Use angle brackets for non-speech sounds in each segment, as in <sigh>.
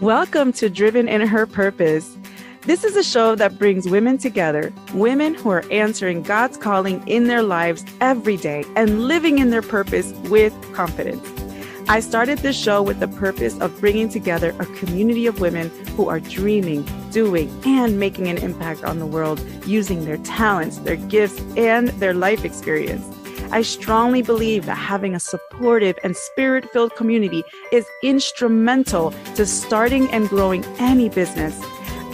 Welcome to Driven in Her Purpose. This is a show that brings women together, women who are answering God's calling in their lives every day and living in their purpose with confidence. I started this show with the purpose of bringing together a community of women who are dreaming, doing, and making an impact on the world using their talents, their gifts, and their life experience. I strongly believe that having a supportive and spirit filled community is instrumental to starting and growing any business.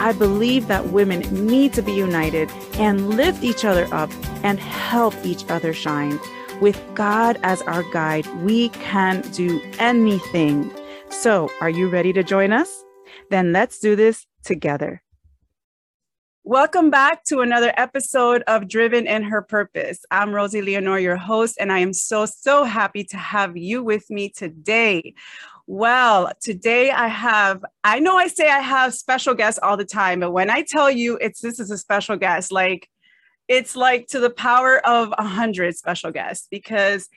I believe that women need to be united and lift each other up and help each other shine. With God as our guide, we can do anything. So, are you ready to join us? Then let's do this together. Welcome back to another episode of Driven in Her Purpose. I'm Rosie Leonore, your host, and I am so, so happy to have you with me today. Well, today I have, I know I say I have special guests all the time, but when I tell you it's this is a special guest, like it's like to the power of a hundred special guests because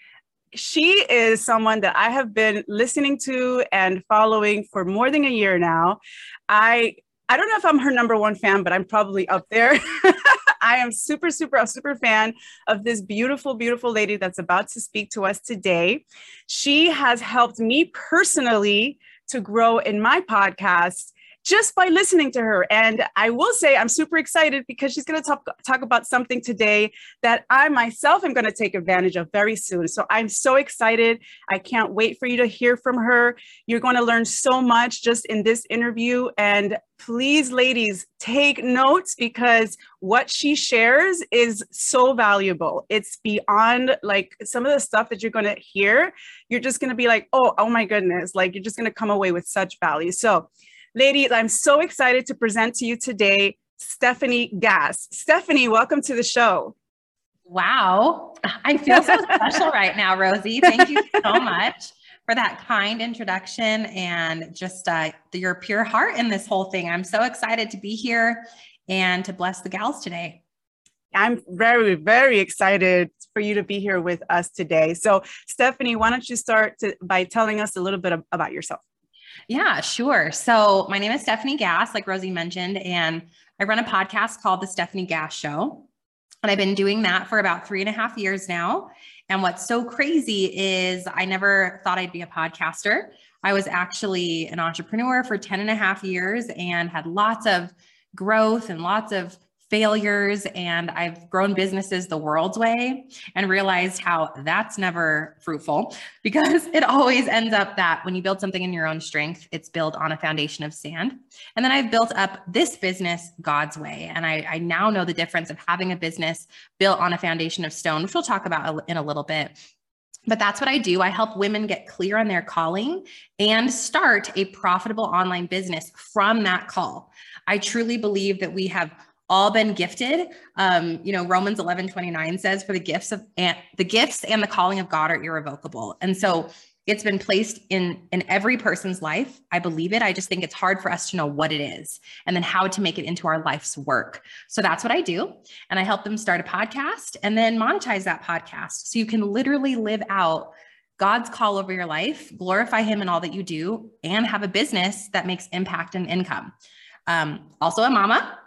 she is someone that I have been listening to and following for more than a year now. I I don't know if I'm her number one fan, but I'm probably up there. <laughs> I am super, super, a super fan of this beautiful, beautiful lady that's about to speak to us today. She has helped me personally to grow in my podcast just by listening to her. And I will say I'm super excited because she's going to talk, talk about something today that I myself am going to take advantage of very soon. So I'm so excited. I can't wait for you to hear from her. You're going to learn so much just in this interview. And please, ladies, take notes because what she shares is so valuable. It's beyond like some of the stuff that you're going to hear. You're just going to be like, oh, oh my goodness. Like you're just going to come away with such value. So, Ladies, I'm so excited to present to you today Stefanie Gass. Stefanie, welcome to the show. Wow. I feel so <laughs> special right now, Rosie. Thank you so much for that kind introduction and just uh, your pure heart in this whole thing. I'm so excited to be here and to bless the gals today. I'm very, very excited for you to be here with us today. So, Stefanie, why don't you start to, by telling us a little bit about yourself? Yeah, sure. So my name is Stefanie Gass, like Rosie mentioned, and I run a podcast called The Stefanie Gass Show. And I've been doing that for about three and a half years now. And what's so crazy is I never thought I'd be a podcaster. I was actually an entrepreneur for 10 and a half years and had lots of growth and lots of failures and I've grown businesses the world's way and realized how that's never fruitful <laughs> because it always ends up that when you build something in your own strength, it's built on a foundation of sand. And then I've built up this business God's way. And I, I now know the difference of having a business built on a foundation of stone, which we'll talk about in a little bit. But that's what I do. I help women get clear on their calling and start a profitable online business from that call. I truly believe that we have all been gifted. Um, you know, Romans 11, 29 says, for the gifts of and the gifts and the calling of God are irrevocable. And so it's been placed in in every person's life. I believe it. I just think it's hard for us to know what it is and then how to make it into our life's work. So that's what I do. And I help them start a podcast and then monetize that podcast. So you can literally live out God's call over your life, glorify him in all that you do, and have a business that makes impact and income. Um, also a mama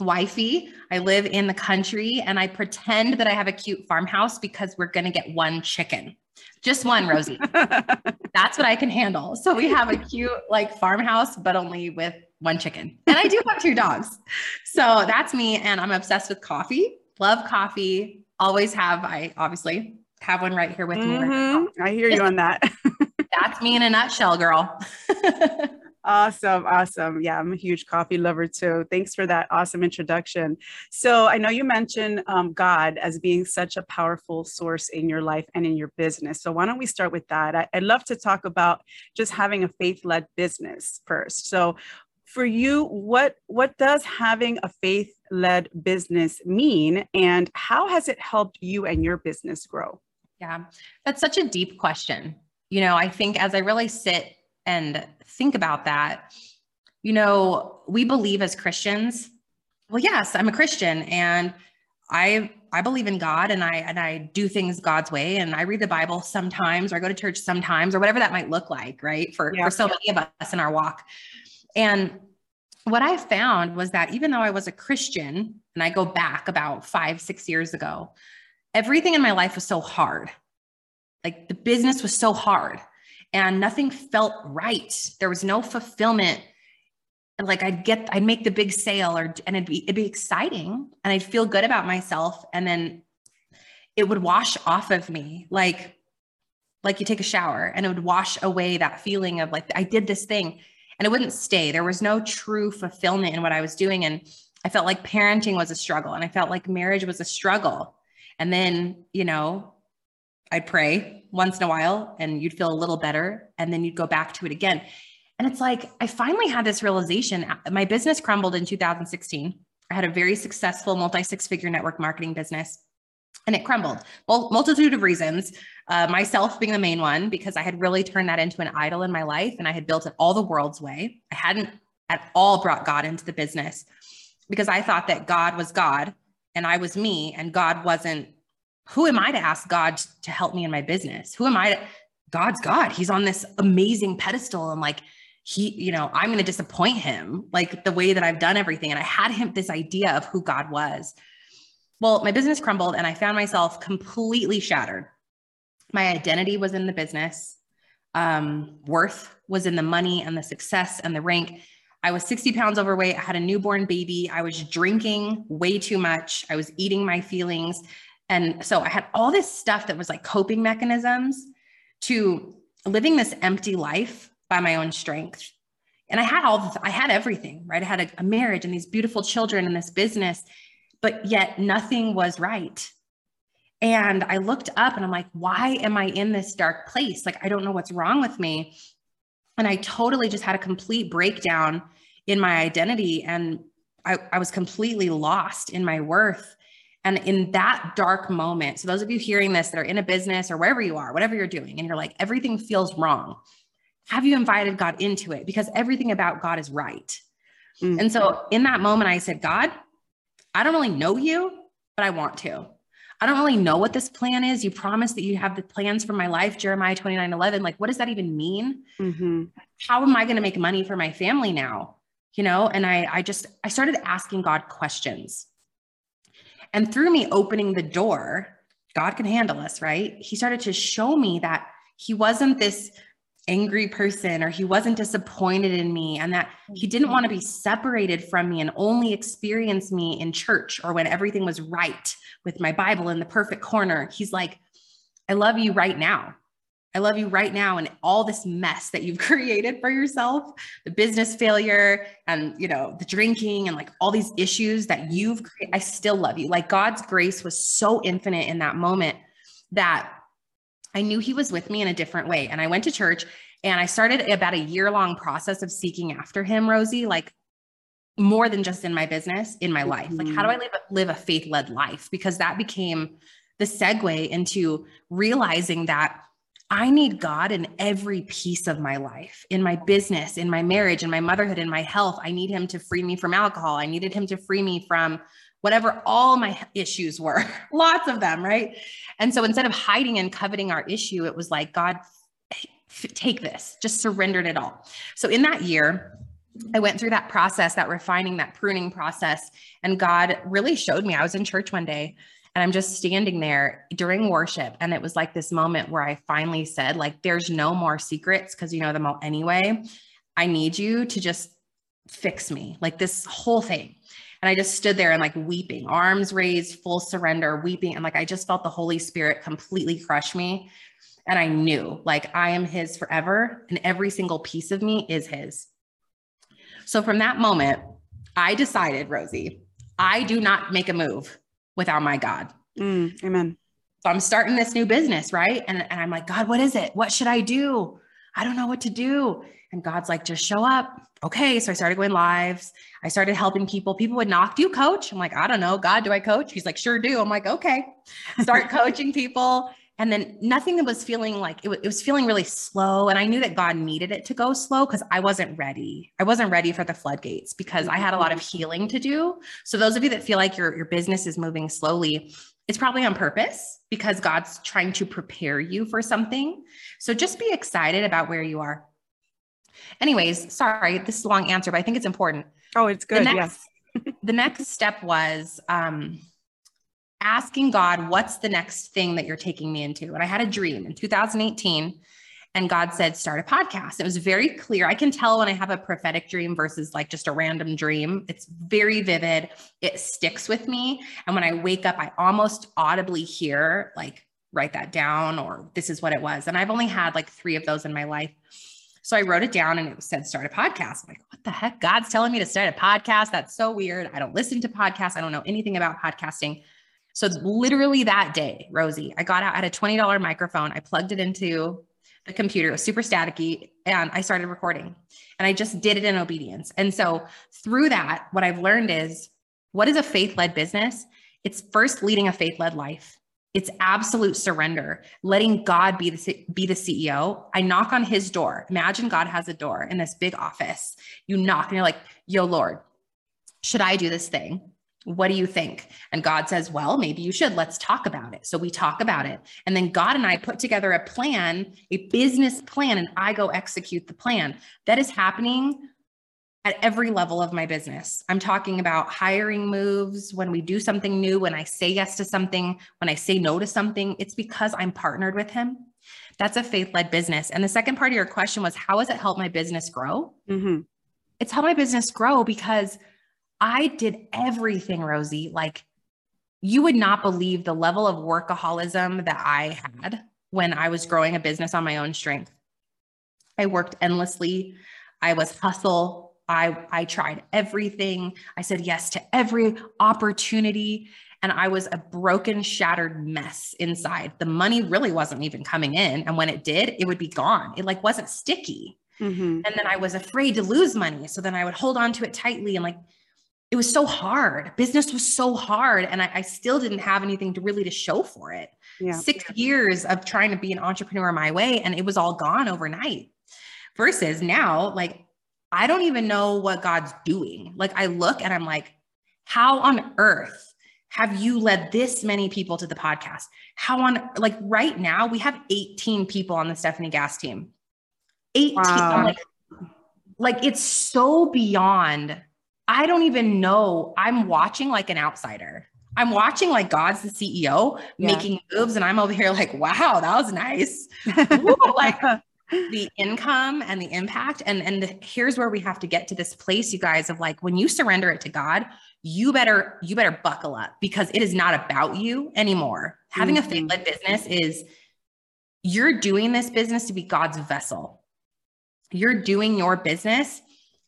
wifey. I live in the country and I pretend that I have a cute farmhouse because we're going to get one chicken. Just one, Rosie. <laughs> That's what I can handle. So we have a cute like farmhouse, but only with one chicken. And I do have two dogs. So that's me. And I'm obsessed with coffee. Love coffee. Always have. I obviously have one right here with mm-hmm. me. I hear you on that. <laughs> that's me in a nutshell, girl. <laughs> Awesome. Awesome. Yeah, I'm a huge coffee lover too. Thanks for that awesome introduction. So, I know you mentioned um, God as being such a powerful source in your life and in your business. So, why don't we start with that? I, would love to talk about just having a faith led business first. So, for you, what, what does having a faith led business mean, and how has it helped you and your business grow? Yeah, that's such a deep question. You know, I think as I really sit and think about that, you know, we believe as Christians, well, yes, I'm a Christian and I I believe in God and I and I do things God's way and I read the Bible sometimes or I go to church sometimes or whatever that might look like, right? For yeah. for so many of us in our walk. And what I found was that even though I was a Christian and I go back about 5 6 years ago, everything in my life was so hard. Like the business was so hard and nothing felt right. There was no fulfillment like I'd get, I'd make the big sale or, and it'd be, it'd be exciting and I'd feel good about myself. And then it would wash off of me. Like, like you take a shower and it would wash away that feeling of like, I did this thing and it wouldn't stay. There was no true fulfillment in what I was doing. And I felt like parenting was a struggle and I felt like marriage was a struggle. And then, you know, I'd pray once in a while and you'd feel a little better and then you'd go back to it again. And it's like, I finally had this realization. My business crumbled in 2016. I had a very successful multi six figure network marketing business and it crumbled. Well, multitude of reasons. Uh, myself being the main one, because I had really turned that into an idol in my life and I had built it all the world's way. I hadn't at all brought God into the business because I thought that God was God and I was me and God wasn't. Who am I to ask God to help me in my business? Who am I to? God's God. He's on this amazing pedestal and like he, you know, I'm going to disappoint him, like the way that I've done everything. And I had him this idea of who God was. Well, my business crumbled and I found myself completely shattered. My identity was in the business, um, worth was in the money and the success and the rank. I was 60 pounds overweight. I had a newborn baby. I was drinking way too much. I was eating my feelings. And so I had all this stuff that was like coping mechanisms to living this empty life by my own strength. And I had all, the, I had everything, right? I had a, a marriage and these beautiful children and this business, but yet nothing was right. And I looked up and I'm like, why am I in this dark place? Like, I don't know what's wrong with me. And I totally just had a complete breakdown in my identity. And I, I was completely lost in my worth. And in that dark moment, so those of you hearing this that are in a business or wherever you are, whatever you're doing, and you're like, everything feels wrong have you invited God into it? Because everything about God is right. Mm-hmm. And so in that moment, I said, God, I don't really know you, but I want to. I don't really know what this plan is. You promised that you have the plans for my life, Jeremiah 29 11. Like, what does that even mean? Mm-hmm. How am I going to make money for my family now? You know, and I, I just, I started asking God questions. And through me opening the door, God can handle us, right? He started to show me that he wasn't this angry person or he wasn't disappointed in me and that he didn't want to be separated from me and only experience me in church or when everything was right with my Bible in the perfect corner. He's like, I love you right now. I love you right now and all this mess that you've <laughs> created for yourself, the business failure and you know, the drinking and like all these issues that you've created. I still love you. Like God's grace was so infinite in that moment that I knew he was with me in a different way. And I went to church and I started about a year long process of seeking after him, Rosie, like more than just in my business, in my mm-hmm. life. Like, how do I live, live a faith led life? Because that became the segue into realizing that I need God in every piece of my life, in my business, in my marriage, in my motherhood, in my health. I need Him to free me from alcohol. I needed Him to free me from whatever all my issues were, <laughs> lots of them, right? And so instead of hiding and coveting our issue, it was like, God, take this, just surrendered it all. So in that year, I went through that process, that refining, that pruning process. And God really showed me. I was in church one day and I'm just standing there during worship. And it was like this moment where I finally said, like, there's no more secrets because you know them all anyway. I need you to just fix me, like this whole thing. And I just stood there and like weeping, arms raised, full surrender, weeping. And like I just felt the Holy Spirit completely crush me. And I knew like I am his forever and every single piece of me is his. So from that moment, I decided, Rosie, I do not make a move without my God. Mm, amen. So I'm starting this new business, right? And, and I'm like, God, what is it? What should I do? I don't know what to do. And God's like, just show up. Okay. So I started going lives. I started helping people. People would knock, Do you coach? I'm like, I don't know. God, do I coach? He's like, sure do. I'm like, okay. Start <laughs> coaching people. And then nothing that was feeling like it, w- it was feeling really slow. And I knew that God needed it to go slow because I wasn't ready. I wasn't ready for the floodgates because I had a lot of healing to do. So those of you that feel like your, your business is moving slowly, it's probably on purpose because God's trying to prepare you for something. So just be excited about where you are. Anyways, sorry, this is a long answer, but I think it's important. Oh, it's good. The next, yes. <laughs> the next step was um, asking God, what's the next thing that you're taking me into? And I had a dream in 2018 and God said, start a podcast. It was very clear. I can tell when I have a prophetic dream versus like just a random dream. It's very vivid. It sticks with me. And when I wake up, I almost audibly hear, like, write that down or this is what it was. And I've only had like three of those in my life. So I wrote it down and it said start a podcast. I'm like, what the heck? God's telling me to start a podcast. That's so weird. I don't listen to podcasts. I don't know anything about podcasting. So literally that day, Rosie, I got out, at a $20 microphone. I plugged it into the computer. It was super staticky and I started recording and I just did it in obedience. And so through that, what I've learned is what is a faith led business? It's first leading a faith led life. It's absolute surrender, letting God be the, be the CEO. I knock on his door. Imagine God has a door in this big office. You knock and you're like, yo, Lord, should I do this thing? What do you think? And God says, Well, maybe you should. Let's talk about it. So we talk about it. And then God and I put together a plan, a business plan, and I go execute the plan. That is happening at every level of my business. I'm talking about hiring moves, when we do something new, when I say yes to something, when I say no to something, it's because I'm partnered with Him. That's a faith led business. And the second part of your question was, How has it helped my business grow? Mm-hmm. It's helped my business grow because I did everything, Rosie. Like you would not believe the level of workaholism that I had when I was growing a business on my own strength. I worked endlessly. I was hustle. I, I tried everything. I said yes to every opportunity. And I was a broken, shattered mess inside. The money really wasn't even coming in. And when it did, it would be gone. It like wasn't sticky. Mm-hmm. And then I was afraid to lose money. So then I would hold on to it tightly and like it was so hard. Business was so hard. And I, I, still didn't have anything to really to show for it. Yeah. Six years of trying to be an entrepreneur my way, and it was all gone overnight. Versus now, like I don't even know what God's doing. Like I look and I'm like, how on earth have you led this many people to the podcast? How on like right now we have 18 people on the Stefanie Gass team. 18. Wow. Like, like it's so beyond I don't even know. I'm watching like an outsider. I'm watching like God's the CEO yeah. making moves, and I'm over here like, wow, that was nice. <laughs> Ooh, like the income and the impact. And and the, here's where we have to get to this place, you guys, of like when you surrender it to God, you better you better buckle up because it is not about you anymore. Having mm-hmm. a faith-led business is you're doing this business to be God's vessel. You're doing your business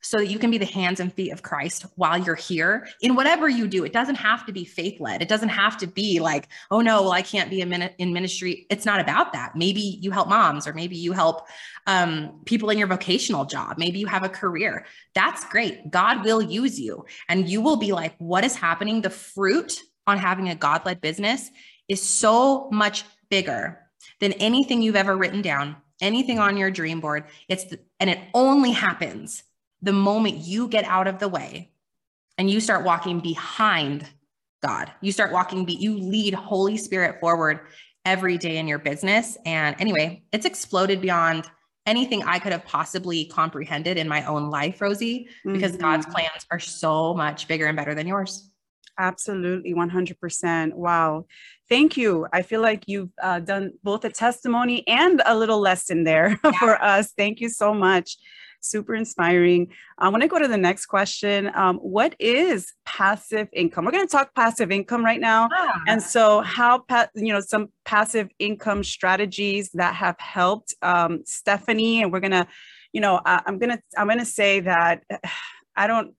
so that you can be the hands and feet of Christ while you're here in whatever you do. It doesn't have to be faith led. It doesn't have to be like, oh no, well, I can't be a minute in ministry. It's not about that. Maybe you help moms, or maybe you help um, people in your vocational job. Maybe you have a career. That's great. God will use you, and you will be like, what is happening? The fruit on having a God led business is so much bigger than anything you've ever written down anything on your dream board it's the, and it only happens the moment you get out of the way and you start walking behind God, you start walking, be, you lead Holy Spirit forward every day in your business. And anyway, it's exploded beyond anything I could have possibly comprehended in my own life, Rosie, because mm-hmm. God's plans are so much bigger and better than yours. Absolutely, 100%. Wow. Thank you. I feel like you've uh, done both a testimony and a little lesson there <laughs> yeah. for us. Thank you so much super inspiring. I want to go to the next question. Um, what is passive income? We're going to talk passive income right now. Ah. And so how, pa- you know, some passive income strategies that have helped um, Stefanie, and we're going to, you know, I, I'm going to, I'm going to say that <sighs> I don't,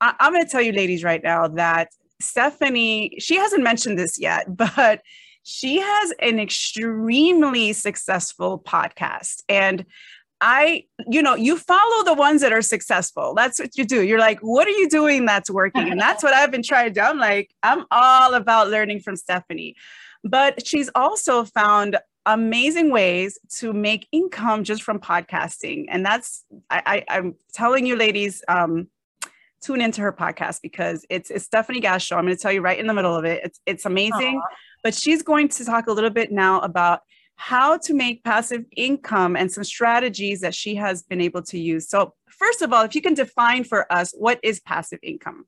I, I'm going to tell you ladies right now that Stefanie, she hasn't mentioned this yet, <laughs> but she has an extremely successful podcast. And I, you know, you follow the ones that are successful. That's what you do. You're like, what are you doing that's working? And that's what I've been trying to do. I'm like, I'm all about learning from Stefanie. But she's also found amazing ways to make income just from podcasting. And that's, I, I, am telling you, ladies, um, tune into her podcast because it's it's Stefanie Gass show. I'm going to tell you right in the middle of it. It's it's amazing. Aww. But she's going to talk a little bit now about how to make passive income and some strategies that she has been able to use. So, first of all, if you can define for us what is passive income?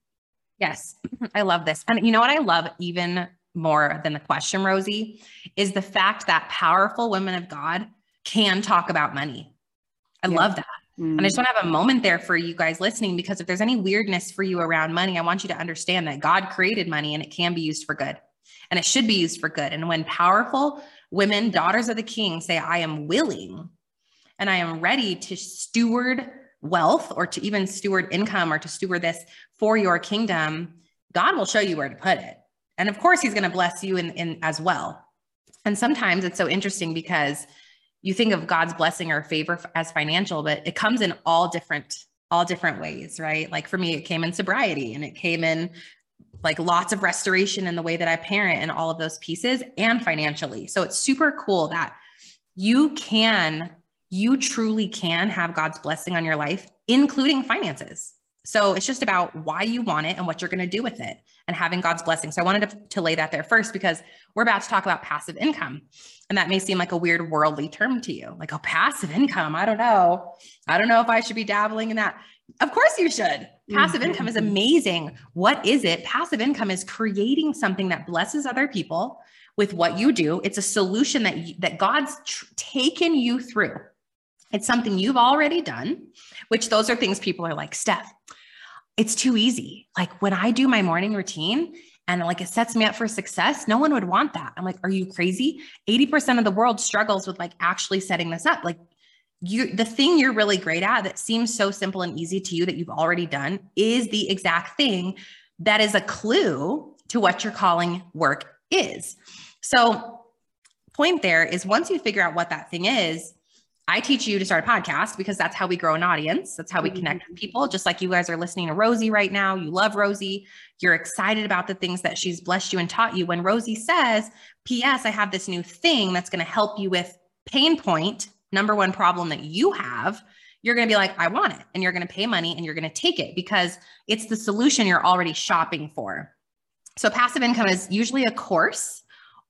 Yes, <clears throat> I love this. And you know what I love even more than the question, Rosie, is the fact that powerful women of God can talk about money. I yeah. love that. Mm. And I just want to have a moment there for you guys listening because if there's any weirdness for you around money, I want you to understand that God created money and it can be used for good and it should be used for good. And when powerful women, daughters of the king, say, I am willing and I am ready to steward wealth or to even steward income or to steward this for your kingdom, God will show you where to put it. And of course, he's going to bless you in, in as well. And sometimes it's so interesting because you think of God's blessing or favor as financial, but it comes in all different all different ways, right? Like for me, it came in sobriety and it came in like lots of restoration in the way that I parent and all of those pieces and financially. So it's super cool that you can, you truly can have God's blessing on your life, including finances. So it's just about why you want it and what you're going to do with it and having God's blessing. So I wanted to, to lay that there first because we're about to talk about passive income. And that may seem like a weird worldly term to you, like, oh, passive income. I don't know. I don't know if I should be dabbling in that. Of course you should. Passive mm-hmm. income is amazing. What is it? Passive income is creating something that blesses other people with what you do. It's a solution that you, that God's tr- taken you through. It's something you've already done, which those are things people are like, Steph, it's too easy. Like when I do my morning routine and like it sets me up for success, no one would want that. I'm like, are you crazy? 80% of the world struggles with like actually setting this up. Like you the thing you're really great at that seems so simple and easy to you that you've already done is the exact thing that is a clue to what your calling work is. So point there is once you figure out what that thing is, I teach you to start a podcast because that's how we grow an audience. That's how we mm-hmm. connect with people. Just like you guys are listening to Rosie right now. You love Rosie. You're excited about the things that she's blessed you and taught you. When Rosie says, P.S., I have this new thing that's going to help you with pain point number one problem that you have, you're going to be like, I want it. And you're going to pay money and you're going to take it because it's the solution you're already shopping for. So, passive income is usually a course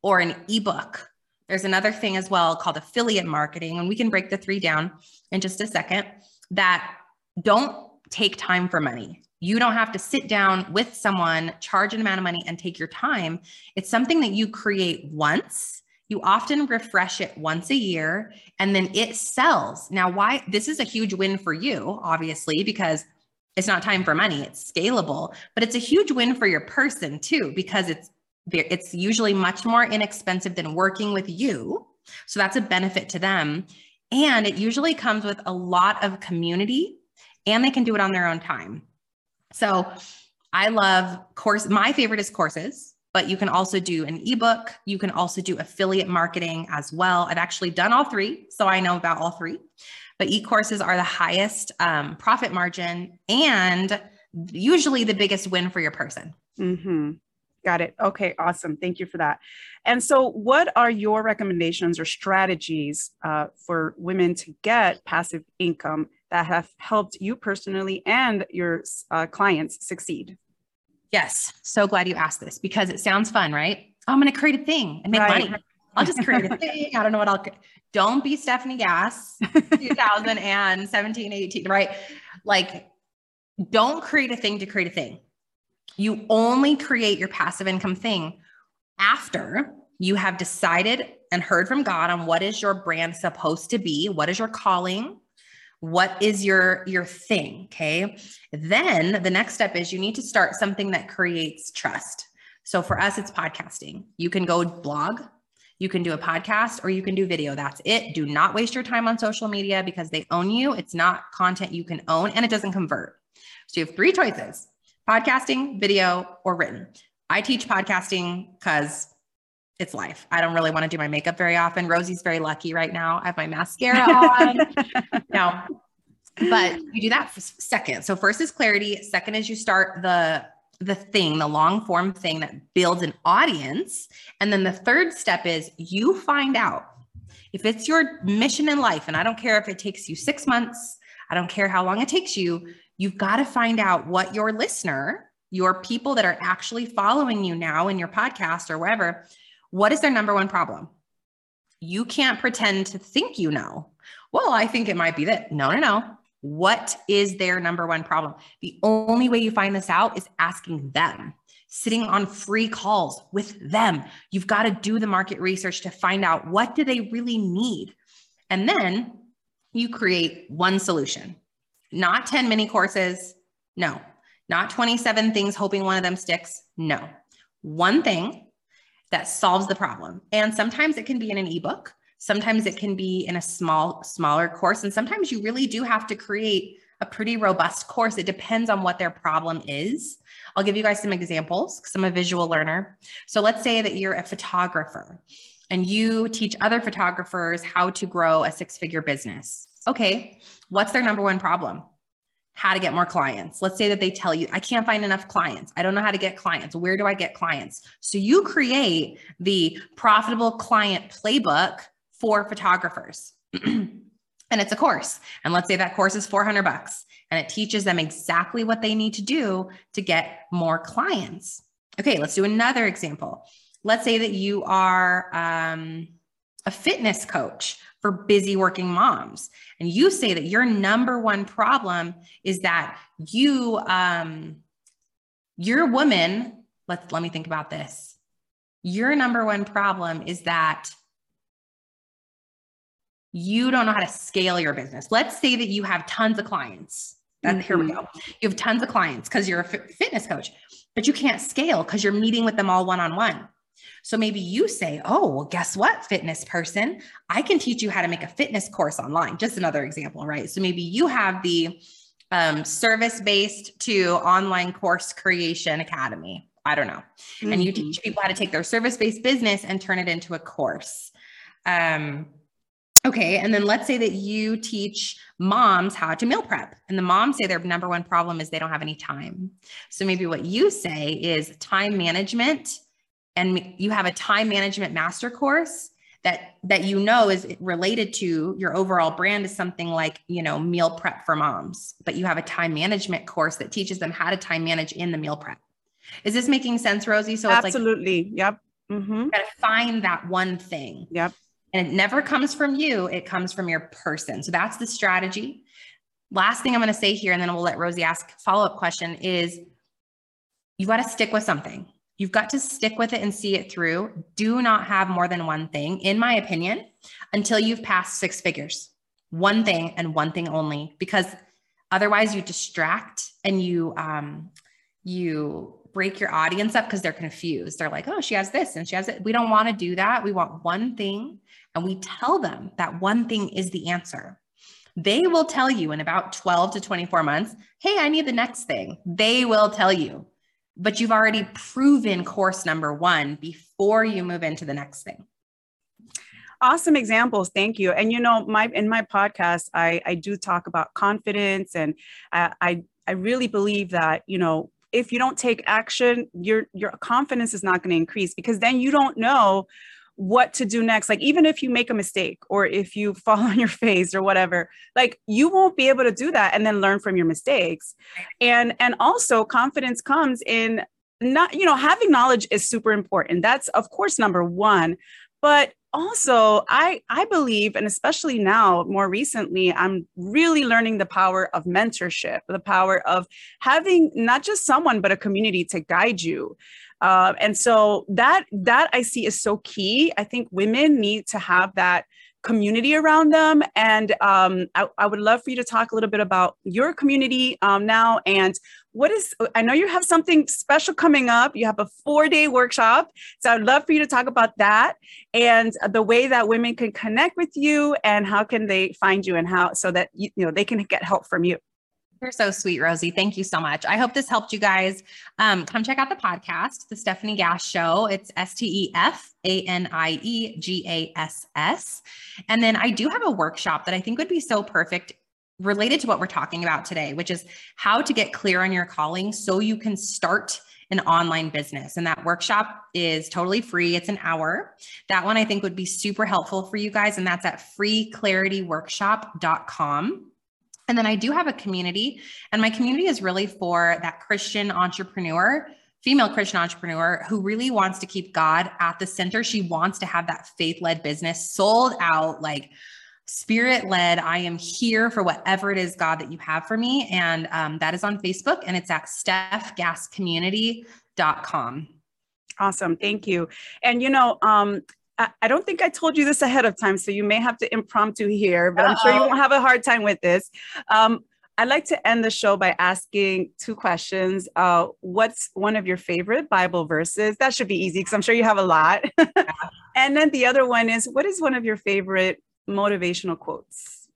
or an ebook. There's another thing as well called affiliate marketing. And we can break the three down in just a second that don't take time for money. You don't have to sit down with someone, charge an amount of money, and take your time. It's something that you create once you often refresh it once a year and then it sells. Now, why this is a huge win for you, obviously, because it's not time for money, it's scalable, but it's a huge win for your person too, because it's it's usually much more inexpensive than working with you. So that's a benefit to them. And it usually comes with a lot of community and they can do it on their own time. So I love course. My favorite is courses but you can also do an ebook. You can also do affiliate marketing as well. I've actually done all three, so I know about all three. But e-courses are the highest um, profit margin and usually the biggest win for your person. Mm-hmm. Got it. Okay, awesome. Thank you for that. And so, what are your recommendations or strategies uh, for women to get passive income that have helped you personally and your uh, clients succeed? Yes. So glad you asked this because it sounds fun, right? Oh, I'm going to create a thing and make right. money. I'll just create a thing. I don't know what I'll don't be Stefanie Gass <laughs> 2017, 18, right? Like, don't create a thing to create a thing. You only create your passive income thing after you have decided and heard from God on what is your brand supposed to be, what is your calling, what is your your thing okay? Then the next step is you need to start something that creates trust. So for us it's podcasting. You can go blog you can do a podcast or you can do video. That's it. Do not waste your time on social media because they own you. It's not content you can own and it doesn't convert. So you have three choices podcasting video or written. I teach podcasting because it's life. I don't really want to do my makeup very often. Rosie's very lucky right now. I have my mascara <laughs> on. no, but you do that second. So first is clarity. Second is you start the the thing, the long form thing that builds an audience. And then the third step is you find out if it's your mission in life, and I don't care if it takes you six months, I don't care how long it takes you. You've got to find out what your listener, your people that are actually following you now in your podcast or wherever, what is their number one problem? You can't pretend to think you know. Well, I think it might be that. No, no, no. What is their number one problem? The only way you find this out is asking them, sitting on free calls with them. You've got to do the market research to find out what do they really need. And then you create one solution, not 10 mini courses. No, not 27 things hoping one of them sticks. No, one thing that solves the problem. And sometimes it can be in an ebook. Sometimes it can be in a small, smaller course. And sometimes you really do have to create a pretty robust course. It depends on what their problem is. I'll give you guys some examples because I'm a visual learner. So let's say that you're a photographer and you teach other photographers how to grow a six figure business. Okay, what's their number one problem? How to get more clients. Let's say that they tell you, I can't find enough clients. I don't know how to get clients. Where do I get clients? So you create the profitable client playbook for photographers. <clears throat> and it's a course. And let's say that course is 400 bucks and it teaches them exactly what they need to do to get more clients. Okay, let's do another example. Let's say that you are um, a fitness coach for busy working moms, and you say that your number one problem is that you, um, your woman. Let's let me think about this. Your number one problem is that you don't know how to scale your business. Let's say that you have tons of clients. mm-hmm. Here we mm-hmm. go. You have tons of clients because you're a f- fitness coach, but you can't scale because you're meeting with them all one on one. So maybe you say, oh, well, guess what, fitness person? I can teach you how to make a fitness course online. Just another example, right? So maybe you have the um, service based to online course creation academy. I don't know. Mm-hmm. And you mm-hmm. teach people how to take their service based business and turn it into a course. Um, Okay. And then let's say that you teach moms how to meal prep, and the moms say their number one problem is they don't have any time. So maybe what you say is time management, and you have a time management master course that that you know is related to your overall brand is something like you know meal prep for moms but you have a time management course that teaches them how to time manage in the meal prep is this making sense rosie so it's absolutely like, yep mm-hmm. gotta find that one thing yep and it never comes from you, it comes from your person. So that's the strategy. Last thing I'm going to say here, and then we'll let Rosie ask follow up question is you got to stick with something. You've got to stick with it and see it through. Do not have more than one thing, in my opinion, until you've passed six figures. One thing and one thing only, because otherwise you distract and you um, you break your audience up because they're confused. They're like, oh, she has this and she has it. We don't want to do that. We want one thing and we tell them that one thing is the answer. They will tell you in about 12 to 24 months, hey, I need the next thing. They will tell you, but you've already proven course number one before you move into the next thing. Awesome examples. Thank you. And you know my in my podcast i i do talk about confidence and I, I i really believe that you know if you don't take action your your confidence is not going to increase because then you don't know what to do next. Like even if you make a mistake or if you <laughs> fall on your face or whatever like you won't be able to do that and then learn from your mistakes. And and also confidence comes in not you know having knowledge is super important. That's of course number 1 but also i i believe and especially now more recently i'm really learning the power of mentorship the power of having not just someone but a community to guide you uh, and so that that I see is so key. I think women need to have that community around them. And um, I, I, would love for you to talk a little bit about your community um, now and what is, I know you have something special coming up. You have a four day workshop. So I'd love for you to talk about that and the way that women can connect with you and how can they find you and how, so that, you, you know, they can get help from you. You're so sweet, Rosie. Thank you so much. I hope this helped you guys. Um, come check out the podcast, The Stefanie Gass Show. It's S T E F A N I E G A S S. And then I do have a workshop that I think would be so perfect related to what we're talking about today, which is how to get clear on your calling so you can start an online business. And that workshop is totally free. It's an hour. That one I think would be super helpful for you guys. And that's at freeclarityworkshop.com And then I do have a community, and my community is really for that Christian entrepreneur, female Christian entrepreneur who really wants to keep God at the center. She wants to have that faith led business sold out, like spirit led. I am here for whatever it is, God, that you have for me. And um, that is on Facebook, and it's at stephgasscommunity.com. Awesome. Thank you. And, you know, um, I, don't think I told you this ahead of time, so you may have to impromptu here, but Uh-oh. I'm sure you won't have a hard time with this. Um, I'd like to end the show by asking two questions. Uh, what's one of your favorite Bible verses? That should be easy because I'm sure you have a lot. <laughs> and then the other one is what is one of your favorite motivational quotes?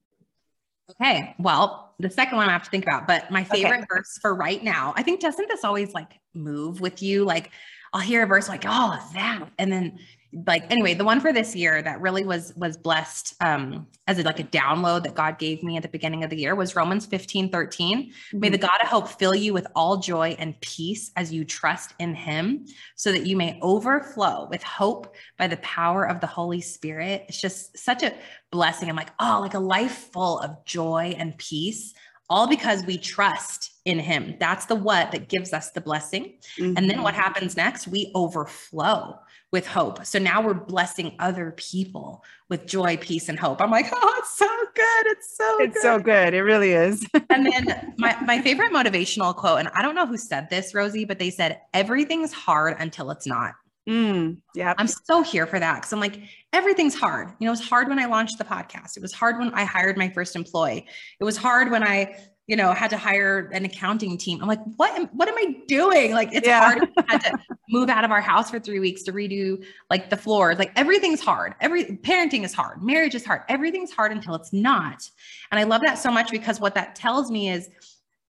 Okay. Well, the second one I have to think about, but my favorite okay. verse for right now, I think doesn't this always like move with you? Like I'll hear a verse like, oh, that. And then like anyway the one for this year that really was was blessed um as a, like a download that god gave me at the beginning of the year was romans 15 13 mm-hmm. may the mm-hmm. god of hope fill you with all joy and peace as you trust in him so that you may overflow with hope by the power of the holy spirit it's just such a blessing i'm like oh like a life full of joy and peace all because we trust in him that's the what that gives us the blessing mm-hmm. and then what mm-hmm. happens next we overflow with hope. So now we're blessing other people with joy, peace, and hope. I'm like, <laughs> oh, it's so good. It's so it's good. so good. It really is. and then <laughs> my, my favorite motivational quote, and I don't know who said this, Rosie, but they said, everything's hard until it's not. Mm, yeah. I'm so here for that because I'm like, everything's hard. You know, it was hard when I launched the podcast. It was hard when I hired my first employee. It was hard when I you know, had to hire an accounting team. I'm like, what am, what am I doing? Like, it's yeah. hard. I had to move out of our house for three weeks to redo like the floors. Like everything's hard. Every parenting is hard. Marriage is hard. Everything's hard until it's not. And I love that so much because what that tells me is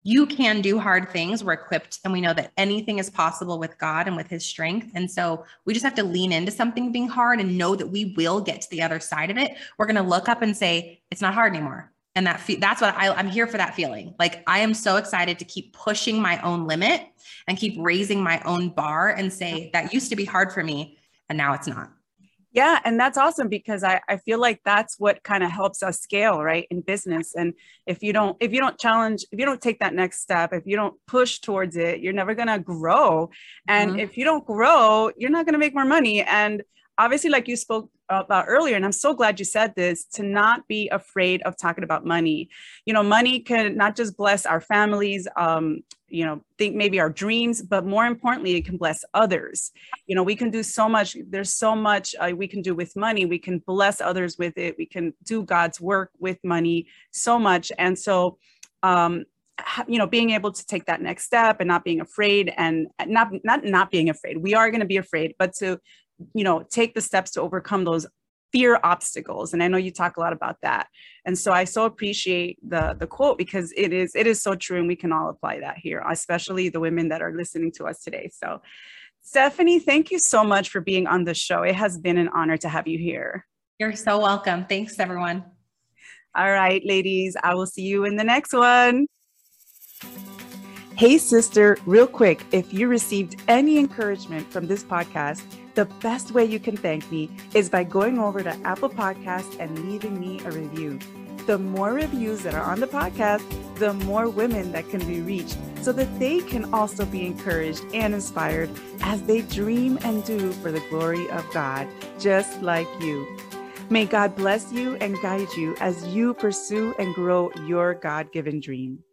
you can do hard things. We're equipped and we know that anything is possible with God and with his strength. And so we just have to lean into something being hard and know that we will get to the other side of it. We're going to look up and say, it's not hard anymore and that fe- that's what I, i'm here for that feeling like i am so excited to keep pushing my own limit and keep raising my own bar and say that used to be hard for me and now it's not yeah and that's awesome because i, I feel like that's what kind of helps us scale right in business. And if you don't if you don't challenge if you don't take that next step if you don't push towards it you're never going to grow. And mm-hmm. if you don't grow you're not going to make more money. And obviously like you spoke about earlier and i'm so glad you said this to not be afraid of talking about money. You know money can not just bless our families um, you know think maybe our dreams but more importantly it can bless others. You know we can do so much there's so much uh, we can do with money. We can bless others with it. We can do god's work with money so much. And so um, you know being able to take that next step and not being afraid and not not not being afraid. We are going to be afraid but to you know take the steps to overcome those fear obstacles. And i know you talk a lot about that. And so i so appreciate the the quote because it is it is so true and we can all apply that here especially the women that are listening to us today. So stefanie thank you so much for being on the show. It has been an honor to have you here. You're so welcome. Thanks everyone. All right ladies i will see you in the next one. Hey, sister, real quick, if you received any encouragement from this podcast, the best way you can thank me is by going over to Apple Podcasts and leaving me a review. The more reviews that are on the podcast, the more women that can be reached so that they can also be encouraged and inspired as they dream and do for the glory of God, just like you. May God bless you and guide you as you pursue and grow your God given dream.